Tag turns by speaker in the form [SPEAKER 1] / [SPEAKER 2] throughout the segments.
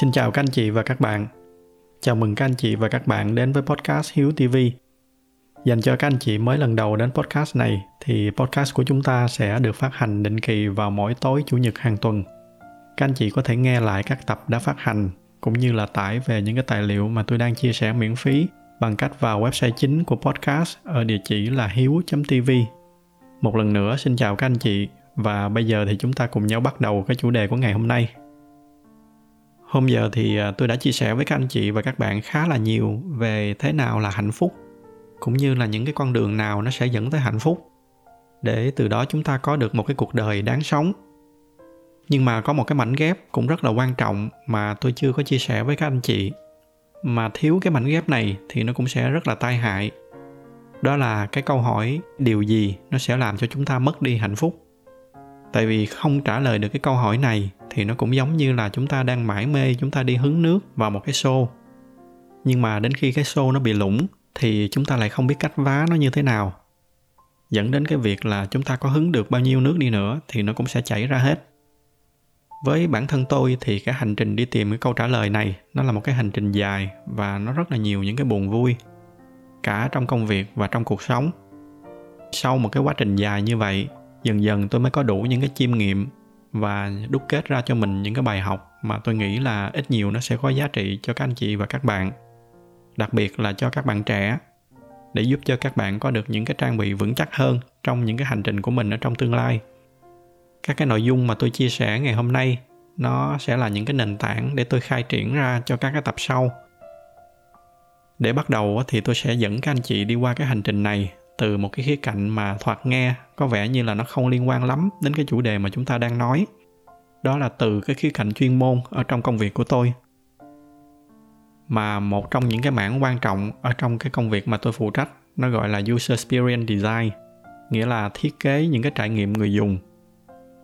[SPEAKER 1] Xin chào các anh chị và các bạn. Chào mừng các anh chị và các bạn đến với podcast Hiếu TV. Dành cho các anh chị mới lần đầu đến podcast này, thì podcast của chúng ta sẽ được phát hành định kỳ vào mỗi tối chủ nhật hàng tuần. Các anh chị có thể nghe lại các tập đã phát hành, cũng như là tải về những cái tài liệu mà tôi đang chia sẻ miễn phí bằng cách vào website chính của podcast ở địa chỉ là hiếu.tv. Một lần nữa, xin chào các anh chị, và bây giờ thì chúng ta cùng nhau bắt đầu cái chủ đề của ngày hôm nay hôm giờ thì à, tôi đã chia sẻ với các anh chị và các bạn khá là nhiều về thế nào là hạnh phúc, cũng như là những cái con đường nào nó sẽ dẫn tới hạnh phúc. Để từ đó chúng ta có được một cái cuộc đời đáng sống. Nhưng mà có một cái mảnh ghép cũng rất là quan trọng mà tôi chưa có chia sẻ với các anh chị. Mà thiếu cái mảnh ghép này thì nó cũng sẽ rất là tai hại. Đó là cái câu hỏi, điều gì nó sẽ làm cho chúng ta mất đi hạnh phúc? Tại vì không trả lời được cái câu hỏi này thì nó cũng giống như là chúng ta đang mải mê, chúng ta đi hứng nước vào một cái xô. Nhưng mà đến khi cái xô nó bị lủng thì chúng ta lại không biết cách vá nó như thế nào. Dẫn đến cái việc là chúng ta có hứng được bao nhiêu nước đi nữa thì nó cũng sẽ chảy ra hết. Với bản thân tôi thì cái hành trình đi tìm cái câu trả lời này nó là một cái hành trình dài và nó rất là nhiều những cái buồn vui, cả trong công việc và trong cuộc sống. Sau một cái quá trình dài như vậy, dần dần tôi mới có đủ những cái chiêm nghiệm và đúc kết ra cho mình những cái bài học mà tôi nghĩ là ít nhiều nó sẽ có giá trị cho các anh chị và các bạn. Đặc biệt là cho các bạn trẻ, để giúp cho các bạn có được những cái trang bị vững chắc hơn trong những cái hành trình của mình ở trong tương lai. Các cái nội dung mà tôi chia sẻ ngày hôm nay, nó sẽ là những cái nền tảng để tôi khai triển ra cho các cái tập sau. Để bắt đầu thì tôi sẽ dẫn các anh chị đi qua cái hành trình này từ một cái khía cạnh mà thoạt nghe có vẻ như là nó không liên quan lắm đến cái chủ đề mà chúng ta đang nói. Đó là từ cái khía cạnh chuyên môn ở trong công việc của tôi. Mà một trong những cái mảng quan trọng ở trong cái công việc mà tôi phụ trách, nó gọi là user experience design, nghĩa là thiết kế những cái trải nghiệm người dùng.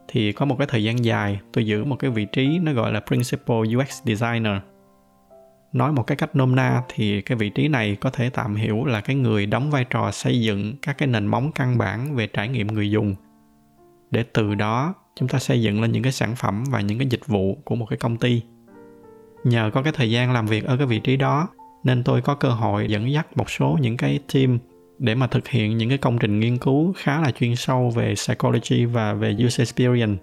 [SPEAKER 1] Thì có một cái thời gian dài, tôi giữ một cái vị trí nó gọi là principal UX designer nói một cái cách nôm na thì cái vị trí này có thể tạm hiểu là cái người đóng vai trò xây dựng các cái nền móng căn bản về trải nghiệm người dùng. Để từ đó, chúng ta xây dựng lên những cái sản phẩm và những cái dịch vụ của một cái công ty. Nhờ có cái thời gian làm việc ở cái vị trí đó, nên tôi có cơ hội dẫn dắt một số những cái team để mà thực hiện những cái công trình nghiên cứu khá là chuyên sâu về psychology và về user experience.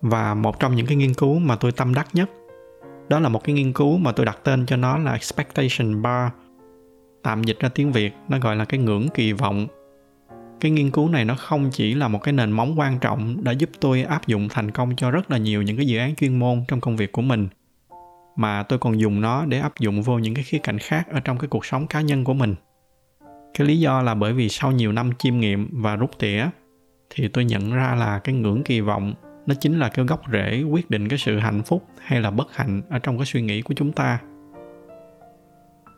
[SPEAKER 1] Và một trong những cái nghiên cứu mà tôi tâm đắc nhất đó là một cái nghiên cứu mà tôi đặt tên cho nó là expectation bar. Tạm dịch ra tiếng việt, nó gọi là cái ngưỡng kỳ vọng. Cái nghiên cứu này nó không chỉ là một cái nền móng quan trọng đã giúp tôi áp dụng thành công cho rất là nhiều những cái dự án chuyên môn trong công việc của mình, mà tôi còn dùng nó để áp dụng vô những cái khía cạnh khác ở trong cái cuộc sống cá nhân của mình. Cái lý do là bởi vì sau nhiều năm chiêm nghiệm và rút tỉa, thì tôi nhận ra là cái ngưỡng kỳ vọng nó chính là cái gốc rễ quyết định cái sự hạnh phúc hay là bất hạnh ở trong cái suy nghĩ của chúng ta.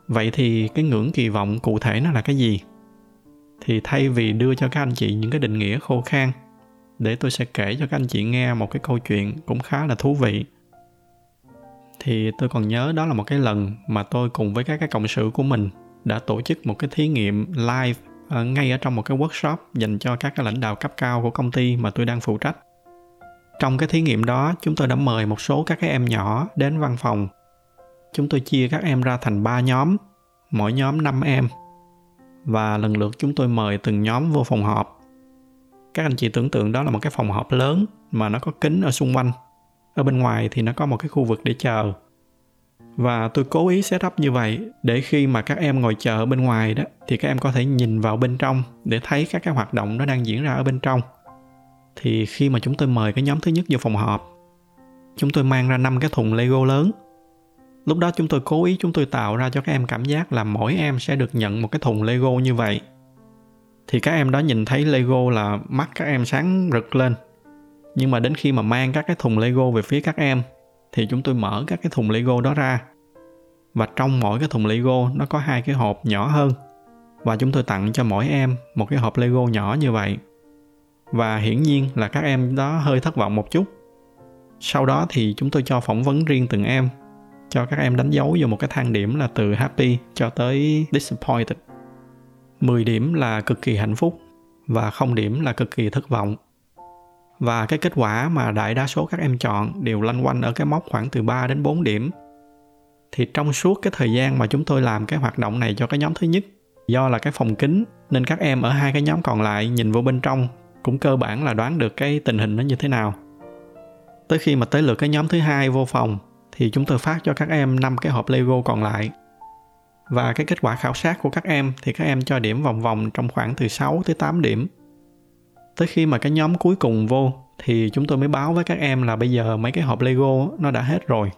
[SPEAKER 1] Vậy thì cái ngưỡng kỳ vọng cụ thể nó là cái gì? Thì thay vì đưa cho các anh chị những cái định nghĩa khô khan, để tôi sẽ kể cho các anh chị nghe một cái câu chuyện cũng khá là thú vị. Thì tôi còn nhớ đó là một cái lần mà tôi cùng với các cái cộng sự của mình đã tổ chức một cái thí nghiệm live ờ, ngay ở trong một cái workshop dành cho các cái lãnh đạo cấp cao của công ty mà tôi đang phụ trách trong cái thí nghiệm đó, chúng tôi đã mời một số các cái em nhỏ đến văn phòng. Chúng tôi chia các em ra thành 3 nhóm, mỗi nhóm 5 em. Và lần lượt chúng tôi mời từng nhóm vô phòng họp. Các anh chị tưởng tượng đó là một cái phòng họp lớn mà nó có kính ở xung quanh. Ở bên ngoài thì nó có một cái khu vực để chờ. Và tôi cố ý set up như vậy để khi mà các em ngồi chờ ở bên ngoài đó, thì các em có thể nhìn vào bên trong để thấy các cái hoạt động nó đang diễn ra ở bên trong thì khi mà chúng tôi mời cái nhóm thứ nhất vô phòng họp, chúng tôi mang ra năm cái thùng lego lớn. Lúc đó chúng tôi cố ý chúng tôi tạo ra cho các em cảm giác là mỗi em sẽ được nhận một cái thùng lego như vậy. Thì các em đó nhìn thấy lego là mắt các em sáng rực lên. Nhưng mà đến khi mà mang các cái thùng lego về phía các em, thì chúng tôi mở các cái thùng lego đó ra. Và trong mỗi cái thùng lego, nó có hai cái hộp nhỏ hơn. Và chúng tôi tặng cho mỗi em một cái hộp lego nhỏ như vậy và hiển nhiên là các em đó hơi thất vọng một chút. Sau đó thì chúng tôi cho phỏng vấn riêng từng em cho các em đánh dấu vô một cái thang điểm là từ happy cho tới disappointed. 10 điểm là cực kỳ hạnh phúc và không điểm là cực kỳ thất vọng. Và cái kết quả mà đại đa số các em chọn đều lanh quanh ở cái mốc khoảng từ 3 đến 4 điểm. Thì trong suốt cái thời gian mà chúng tôi làm cái hoạt động này cho cái nhóm thứ nhất, do là cái phòng kính nên các em ở hai cái nhóm còn lại nhìn vô bên trong cũng cơ bản là đoán được cái tình hình nó như thế nào. Tới khi mà tới lượt cái nhóm thứ hai vô phòng, thì chúng tôi phát cho các em năm cái hộp Lego còn lại. Và cái kết quả khảo sát của các em thì các em cho điểm vòng vòng trong khoảng từ 6 tới 8 điểm tới khi mà cái nhóm cuối cùng vô, thì chúng tôi mới báo với các em là bây giờ mấy cái hộp Lego nó đã hết rồi.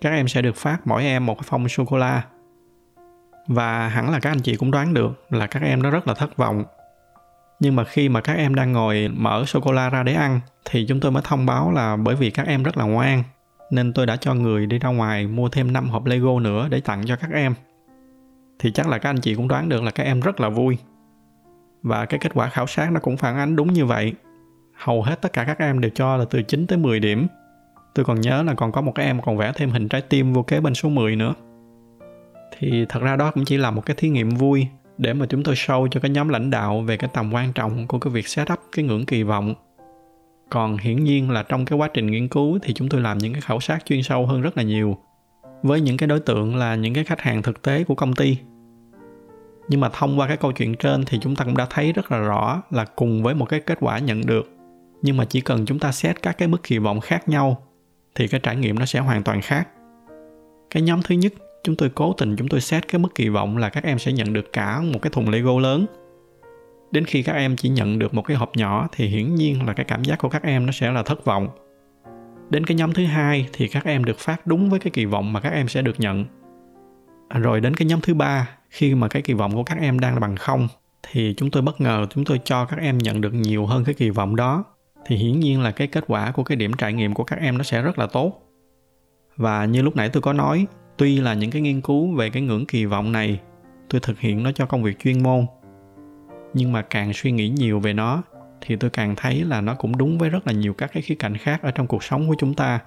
[SPEAKER 1] Các em sẽ được phát mỗi em một cái phong sô cô la. Và hẳn là các anh chị cũng đoán được là các em nó rất là thất vọng. Nhưng mà khi mà các em đang ngồi mở sô cô la ra để ăn, thì chúng tôi mới thông báo là bởi vì các em rất là ngoan, nên tôi đã cho người đi ra ngoài mua thêm 5 hộp Lego nữa để tặng cho các em. Thì chắc là các anh chị cũng đoán được là các em rất là vui và cái kết quả khảo sát nó cũng phản ánh đúng như vậy. Hầu hết tất cả các em đều cho là từ 9 tới 10 điểm. Tôi còn nhớ là còn có một cái em còn vẽ thêm hình trái tim vô kế bên số 10 nữa. Thì thật ra đó cũng chỉ là một cái thí nghiệm vui để mà chúng tôi show cho cái nhóm lãnh đạo về cái tầm quan trọng của cái việc set up cái ngưỡng kỳ vọng. Còn hiển nhiên là trong cái quá trình nghiên cứu thì chúng tôi làm những cái khảo sát chuyên sâu hơn rất là nhiều, với những cái đối tượng là những cái khách hàng thực tế của công ty nhưng mà thông qua cái câu chuyện trên thì chúng ta cũng đã thấy rất là rõ là cùng với một cái kết quả nhận được, nhưng mà chỉ cần chúng ta xét các cái mức kỳ vọng khác nhau thì cái trải nghiệm nó sẽ hoàn toàn khác cái nhóm thứ nhất chúng tôi cố tình chúng tôi xét cái mức kỳ vọng là các em sẽ nhận được cả một cái thùng lego lớn. Đến khi các em chỉ nhận được một cái hộp nhỏ thì hiển nhiên là cái cảm giác của các em nó sẽ là thất vọng. Đến cái nhóm thứ hai thì các em được phát đúng với cái kỳ vọng mà các em sẽ được nhận. À, rồi đến cái nhóm thứ ba, khi mà cái kỳ vọng của các em đang là bằng không, thì chúng tôi bất ngờ chúng tôi cho các em nhận được nhiều hơn cái kỳ vọng đó. Thì hiển nhiên là cái kết quả của cái điểm trải nghiệm của các em nó sẽ rất là tốt. Và như lúc nãy tôi có nói tuy là những cái nghiên cứu về cái ngưỡng kỳ vọng này, tôi thực hiện nó cho công việc chuyên môn. Nhưng mà càng suy nghĩ nhiều về nó, thì tôi càng thấy là nó cũng đúng với rất là nhiều các cái khía cạnh khác ở trong cuộc sống của chúng ta.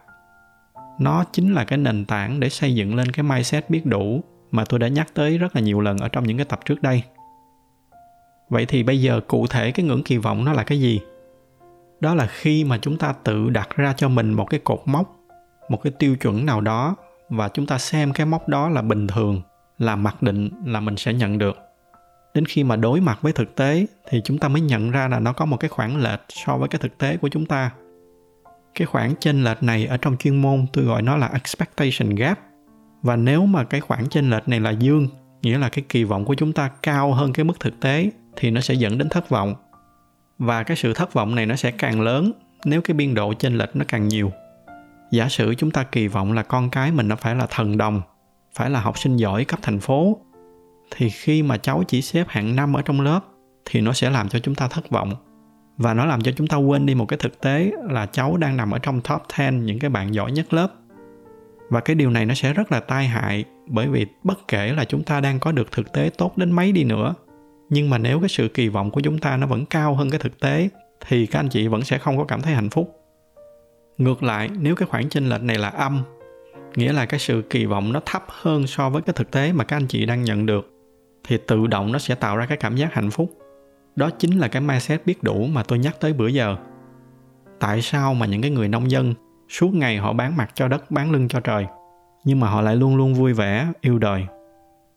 [SPEAKER 1] Nó chính là cái nền tảng để xây dựng lên cái mindset biết đủ mà tôi đã nhắc tới rất là nhiều lần ở trong những cái tập trước đây. Vậy thì bây giờ cụ thể cái ngưỡng kỳ vọng nó là cái gì? Đó là khi mà chúng ta tự đặt ra cho mình một cái cột mốc, một cái tiêu chuẩn nào đó và chúng ta xem cái mốc đó là bình thường, là mặc định là mình sẽ nhận được. Đến khi mà đối mặt với thực tế thì chúng ta mới nhận ra là nó có một cái khoảng lệch so với cái thực tế của chúng ta. Cái khoảng chênh lệch này ở trong chuyên môn tôi gọi nó là expectation gap. Và nếu mà cái khoảng chênh lệch này là dương, nghĩa là cái kỳ vọng của chúng ta cao hơn cái mức thực tế, thì nó sẽ dẫn đến thất vọng. Và cái sự thất vọng này nó sẽ càng lớn nếu cái biên độ chênh lệch nó càng nhiều giả sử chúng ta kỳ vọng là con cái mình nó phải là thần đồng, phải là học sinh giỏi cấp thành phố, thì khi mà cháu chỉ xếp hạng năm ở trong lớp thì nó sẽ làm cho chúng ta thất vọng. Và nó làm cho chúng ta quên đi một cái thực tế là cháu đang nằm ở trong top 10 những cái bạn giỏi nhất lớp. Và cái điều này nó sẽ rất là tai hại, bởi vì bất kể là chúng ta đang có được thực tế tốt đến mấy đi nữa, nhưng mà nếu cái sự kỳ vọng của chúng ta nó vẫn cao hơn cái thực tế, thì các anh chị vẫn sẽ không có cảm thấy hạnh phúc ngược lại, nếu cái khoảng chênh lệch này là âm, nghĩa là cái sự kỳ vọng nó thấp hơn so với cái thực tế mà các anh chị đang nhận được, thì tự động nó sẽ tạo ra cái cảm giác hạnh phúc. Đó chính là cái mindset biết đủ mà tôi nhắc tới bữa giờ. Tại sao mà những cái người nông dân suốt ngày họ bán mặt cho đất, bán lưng cho trời, nhưng mà họ lại luôn luôn vui vẻ, yêu đời?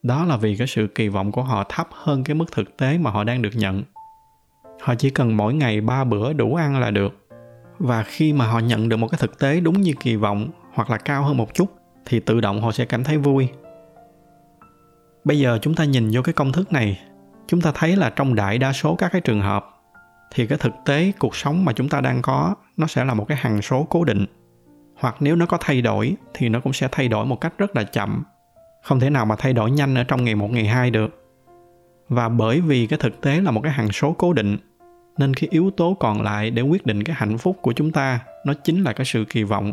[SPEAKER 1] Đó là vì cái sự kỳ vọng của họ thấp hơn cái mức thực tế mà họ đang được nhận. Họ chỉ cần mỗi ngày ba bữa đủ ăn là được và khi mà họ nhận được một cái thực tế đúng như kỳ vọng hoặc là cao hơn một chút, thì tự động họ sẽ cảm thấy vui. Bây giờ chúng ta nhìn vô cái công thức này, chúng ta thấy là trong đại đa số các cái trường hợp, thì cái thực tế cuộc sống mà chúng ta đang có, nó sẽ là một cái hằng số cố định. Hoặc nếu nó có thay đổi, thì nó cũng sẽ thay đổi một cách rất là chậm. Không thể nào mà thay đổi nhanh ở trong ngày một, ngày hai được. Và bởi vì cái thực tế là một cái hằng số cố định nên cái yếu tố còn lại để quyết định cái hạnh phúc của chúng ta, nó chính là cái sự kỳ vọng.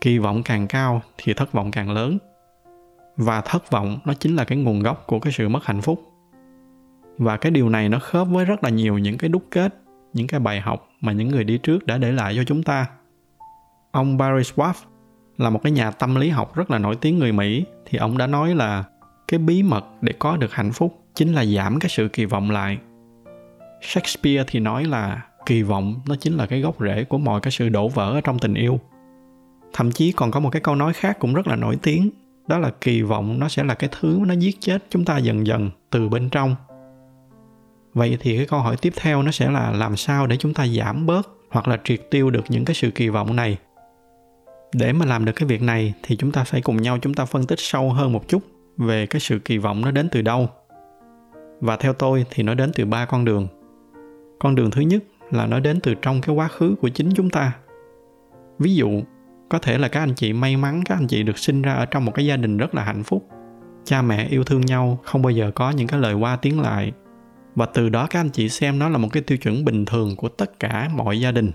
[SPEAKER 1] Kỳ vọng càng cao thì thất vọng càng lớn. Và thất vọng nó chính là cái nguồn gốc của cái sự mất hạnh phúc. Và cái điều này nó khớp với rất là nhiều những cái đúc kết, những cái bài học mà những người đi trước đã để lại cho chúng ta. Ông Barry Schwartz là một cái nhà tâm lý học rất là nổi tiếng người Mỹ, thì ông đã nói là cái bí mật để có được hạnh phúc chính là giảm cái sự kỳ vọng lại. Shakespeare thì nói là kỳ vọng nó chính là cái gốc rễ của mọi cái sự đổ vỡ ở trong tình yêu. Thậm chí còn có một cái câu nói khác cũng rất là nổi tiếng, đó là kỳ vọng nó sẽ là cái thứ nó giết chết chúng ta dần dần từ bên trong. Vậy thì cái câu hỏi tiếp theo nó sẽ là làm sao để chúng ta giảm bớt hoặc là triệt tiêu được những cái sự kỳ vọng này? Để mà làm được cái việc này thì chúng ta phải cùng nhau chúng ta phân tích sâu hơn một chút về cái sự kỳ vọng nó đến từ đâu. Và theo tôi thì nó đến từ ba con đường con đường thứ nhất là nó đến từ trong cái quá khứ của chính chúng ta. Ví dụ, có thể là các anh chị may mắn, các anh chị được sinh ra ở trong một cái gia đình rất là hạnh phúc. Cha mẹ yêu thương nhau, không bao giờ có những cái lời qua tiếng lại. Và từ đó các anh chị xem nó là một cái tiêu chuẩn bình thường của tất cả mọi gia đình.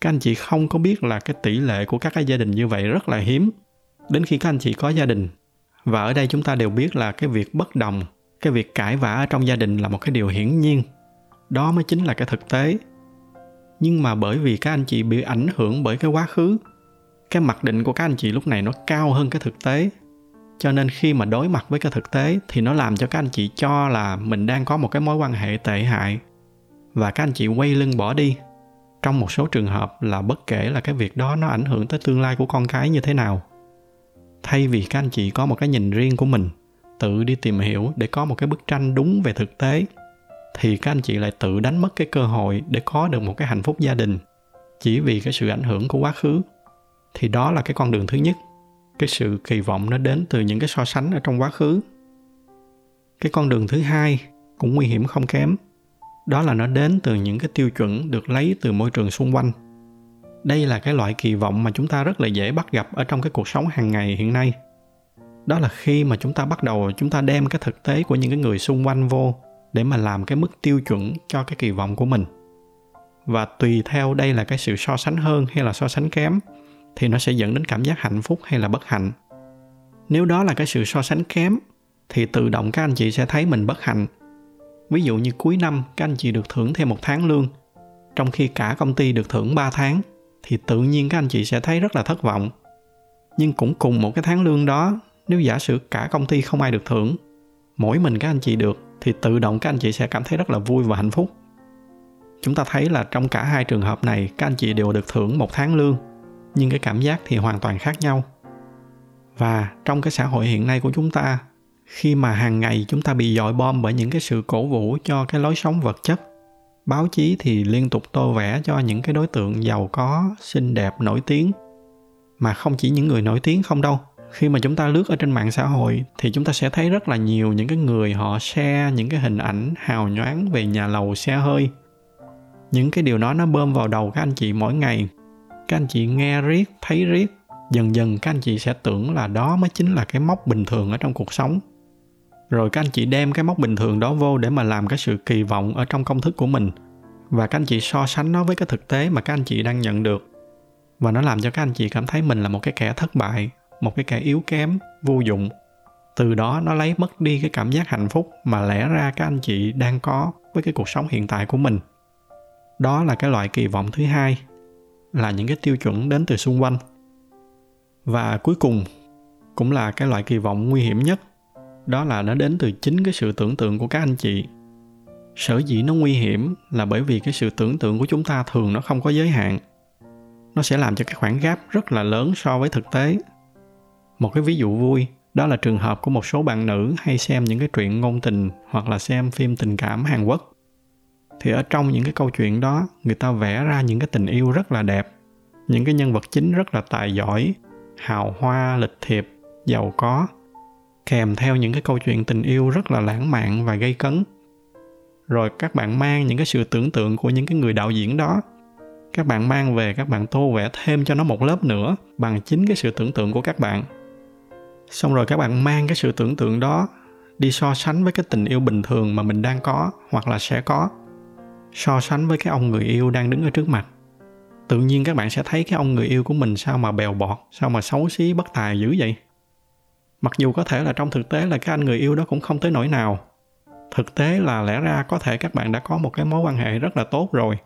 [SPEAKER 1] Các anh chị không có biết là cái tỷ lệ của các cái gia đình như vậy rất là hiếm. Đến khi các anh chị có gia đình, và ở đây chúng ta đều biết là cái việc bất đồng, cái việc cãi vã ở trong gia đình là một cái điều hiển nhiên đó mới chính là cái thực tế. Nhưng mà bởi vì các anh chị bị ảnh hưởng bởi cái quá khứ, cái mặc định của các anh chị lúc này nó cao hơn cái thực tế. Cho nên khi mà đối mặt với cái thực tế thì nó làm cho các anh chị cho là mình đang có một cái mối quan hệ tệ hại. Và các anh chị quay lưng bỏ đi. Trong một số trường hợp là bất kể là cái việc đó nó ảnh hưởng tới tương lai của con cái như thế nào. Thay vì các anh chị có một cái nhìn riêng của mình, tự đi tìm hiểu để có một cái bức tranh đúng về thực tế thì các anh chị lại tự đánh mất cái cơ hội để có được một cái hạnh phúc gia đình. Chỉ vì cái sự ảnh hưởng của quá khứ, thì đó là cái con đường thứ nhất. Cái sự kỳ vọng nó đến từ những cái so sánh ở trong quá khứ. Cái con đường thứ hai, cũng nguy hiểm không kém, đó là nó đến từ những cái tiêu chuẩn được lấy từ môi trường xung quanh. Đây là cái loại kỳ vọng mà chúng ta rất là dễ bắt gặp ở trong cái cuộc sống hàng ngày hiện nay. Đó là khi mà chúng ta bắt đầu, chúng ta đem cái thực tế của những cái người xung quanh vô để mà làm cái mức tiêu chuẩn cho cái kỳ vọng của mình. Và tùy theo đây là cái sự so sánh hơn hay là so sánh kém, thì nó sẽ dẫn đến cảm giác hạnh phúc hay là bất hạnh. Nếu đó là cái sự so sánh kém, thì tự động các anh chị sẽ thấy mình bất hạnh. Ví dụ như cuối năm, các anh chị được thưởng thêm một tháng lương. Trong khi cả công ty được thưởng 3 tháng, thì tự nhiên các anh chị sẽ thấy rất là thất vọng. Nhưng cũng cùng một cái tháng lương đó, nếu giả sử cả công ty không ai được thưởng, mỗi mình các anh chị được thì tự động các anh chị sẽ cảm thấy rất là vui và hạnh phúc. Chúng ta thấy là trong cả hai trường hợp này, các anh chị đều được thưởng một tháng lương, nhưng cái cảm giác thì hoàn toàn khác nhau. Và trong cái xã hội hiện nay của chúng ta, khi mà hàng ngày chúng ta bị dội bom bởi những cái sự cổ vũ cho cái lối sống vật chất, báo chí thì liên tục tô vẽ cho những cái đối tượng giàu có, xinh đẹp, nổi tiếng, mà không chỉ những người nổi tiếng không đâu khi mà chúng ta lướt ở trên mạng xã hội thì chúng ta sẽ thấy rất là nhiều những cái người họ share những cái hình ảnh hào nhoáng về nhà lầu xe hơi. Những cái điều đó nó bơm vào đầu các anh chị mỗi ngày. Các anh chị nghe riết, thấy riết, dần dần các anh chị sẽ tưởng là đó mới chính là cái mốc bình thường ở trong cuộc sống. Rồi các anh chị đem cái mốc bình thường đó vô để mà làm cái sự kỳ vọng ở trong công thức của mình. Và các anh chị so sánh nó với cái thực tế mà các anh chị đang nhận được. Và nó làm cho các anh chị cảm thấy mình là một cái kẻ thất bại một cái kẻ yếu kém, vô dụng. Từ đó nó lấy mất đi cái cảm giác hạnh phúc mà lẽ ra các anh chị đang có với cái cuộc sống hiện tại của mình. Đó là cái loại kỳ vọng thứ hai, là những cái tiêu chuẩn đến từ xung quanh. Và cuối cùng cũng là cái loại kỳ vọng nguy hiểm nhất, đó là nó đến từ chính cái sự tưởng tượng của các anh chị. Sở dĩ nó nguy hiểm là bởi vì cái sự tưởng tượng của chúng ta thường nó không có giới hạn. Nó sẽ làm cho cái khoảng gap rất là lớn so với thực tế một cái ví dụ vui, đó là trường hợp của một số bạn nữ hay xem những cái truyện ngôn tình hoặc là xem phim tình cảm hàn quốc. Thì ở trong những cái câu chuyện đó, người ta vẽ ra những cái tình yêu rất là đẹp, những cái nhân vật chính rất là tài giỏi, hào hoa, lịch thiệp, giàu có, kèm theo những cái câu chuyện tình yêu rất là lãng mạn và gây cấn. Rồi các bạn mang những cái sự tưởng tượng của những cái người đạo diễn đó, các bạn mang về, các bạn tô vẽ thêm cho nó một lớp nữa bằng chính cái sự tưởng tượng của các bạn xong rồi các bạn mang cái sự tưởng tượng đó đi so sánh với cái tình yêu bình thường mà mình đang có hoặc là sẽ có. So sánh với cái ông người yêu đang đứng ở trước mặt. Tự nhiên các bạn sẽ thấy cái ông người yêu của mình sao mà bèo bọt, sao mà xấu xí, bất tài dữ vậy? Mặc dù có thể là trong thực tế là cái anh người yêu đó cũng không tới nỗi nào. Thực tế là lẽ ra có thể các bạn đã có một cái mối quan hệ rất là tốt rồi.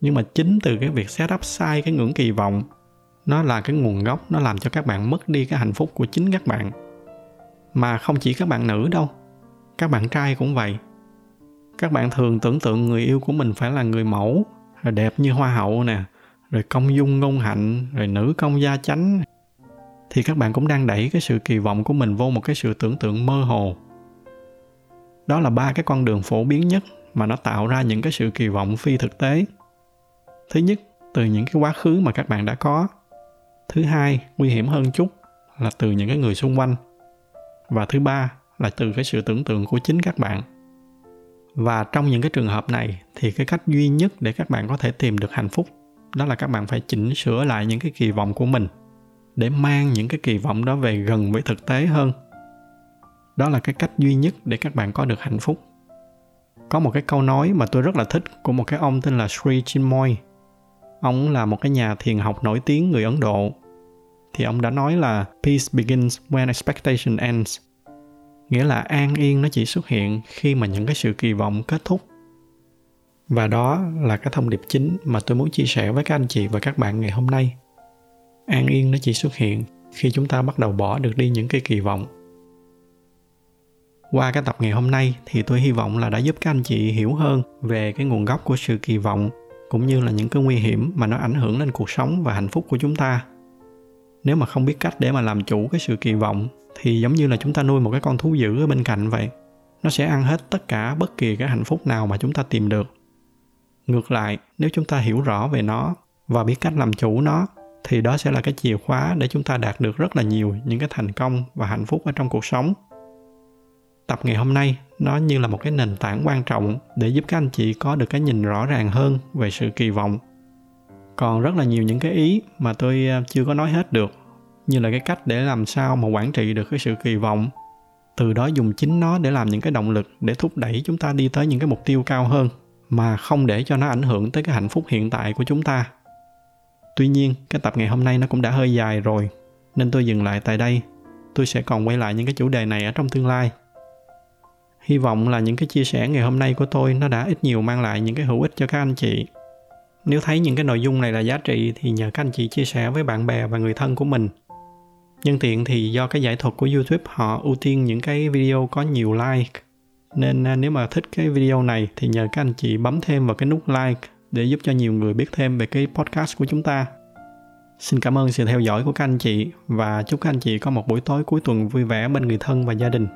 [SPEAKER 1] Nhưng mà chính từ cái việc set up sai cái ngưỡng kỳ vọng nó là cái nguồn gốc, nó làm cho các bạn mất đi cái hạnh phúc của chính các bạn. Mà không chỉ các bạn nữ đâu, các bạn trai cũng vậy. Các bạn thường tưởng tượng người yêu của mình phải là người mẫu, rồi đẹp như hoa hậu nè, rồi công dung ngôn hạnh, rồi nữ công gia chánh. Thì các bạn cũng đang đẩy cái sự kỳ vọng của mình vô một cái sự tưởng tượng mơ hồ. Đó là ba cái con đường phổ biến nhất mà nó tạo ra những cái sự kỳ vọng phi thực tế. Thứ nhất, từ những cái quá khứ mà các bạn đã có thứ hai, nguy hiểm hơn chút là từ những cái người xung quanh. Và thứ ba là từ cái sự tưởng tượng của chính các bạn. Và trong những cái trường hợp này thì cái cách duy nhất để các bạn có thể tìm được hạnh phúc, đó là các bạn phải chỉnh sửa lại những cái kỳ vọng của mình để mang những cái kỳ vọng đó về gần với thực tế hơn. Đó là cái cách duy nhất để các bạn có được hạnh phúc. Có một cái câu nói mà tôi rất là thích của một cái ông tên là Sri Chinmoy. Ông là một cái nhà thiền học nổi tiếng người Ấn Độ thì ông đã nói là peace begins when expectation ends. Nghĩa là an yên nó chỉ xuất hiện khi mà những cái sự kỳ vọng kết thúc. Và đó là cái thông điệp chính mà tôi muốn chia sẻ với các anh chị và các bạn ngày hôm nay. An yên nó chỉ xuất hiện khi chúng ta bắt đầu bỏ được đi những cái kỳ vọng. Qua cái tập ngày hôm nay thì tôi hy vọng là đã giúp các anh chị hiểu hơn về cái nguồn gốc của sự kỳ vọng, cũng như là những cái nguy hiểm mà nó ảnh hưởng lên cuộc sống và hạnh phúc của chúng ta nếu mà không biết cách để mà làm chủ cái sự kỳ vọng, thì giống như là chúng ta nuôi một cái con thú dữ ở bên cạnh vậy. Nó sẽ ăn hết tất cả bất kỳ cái hạnh phúc nào mà chúng ta tìm được. Ngược lại, nếu chúng ta hiểu rõ về nó và biết cách làm chủ nó, thì đó sẽ là cái chìa khóa để chúng ta đạt được rất là nhiều những cái thành công và hạnh phúc ở trong cuộc sống. Tập ngày hôm nay, nó như là một cái nền tảng quan trọng để giúp các anh chị có được cái nhìn rõ ràng hơn về sự kỳ vọng còn rất là nhiều những cái ý mà tôi ờ, chưa có nói hết được, như là cái cách để làm sao mà quản trị được cái sự kỳ vọng. Từ đó dùng chính nó để làm những cái động lực để thúc đẩy chúng ta đi tới những cái mục tiêu cao hơn, mà không để cho nó ảnh hưởng tới cái hạnh phúc hiện tại của chúng ta. Tuy nhiên, cái tập ngày hôm nay nó cũng đã hơi dài rồi, nên tôi dừng lại tại đây. Tôi sẽ còn quay lại những cái chủ đề này ở trong tương lai. Hy vọng là những cái chia sẻ ngày hôm nay của tôi nó đã ít nhiều mang lại những cái hữu ích cho các anh chị nếu thấy những cái nội dung này là giá trị thì nhờ các anh chị chia sẻ với bạn bè và người thân của mình. Nhân tiện thì do cái giải thuật của youtube, họ ưu tiên những cái video có nhiều like. Nên à, nếu mà thích cái video này thì nhờ các anh chị bấm thêm vào cái nút like để giúp cho nhiều người biết thêm về cái podcast của chúng ta. Xin cảm ơn sự theo dõi của các anh chị và chúc các anh chị có một buổi tối cuối tuần vui vẻ bên người thân và gia đình.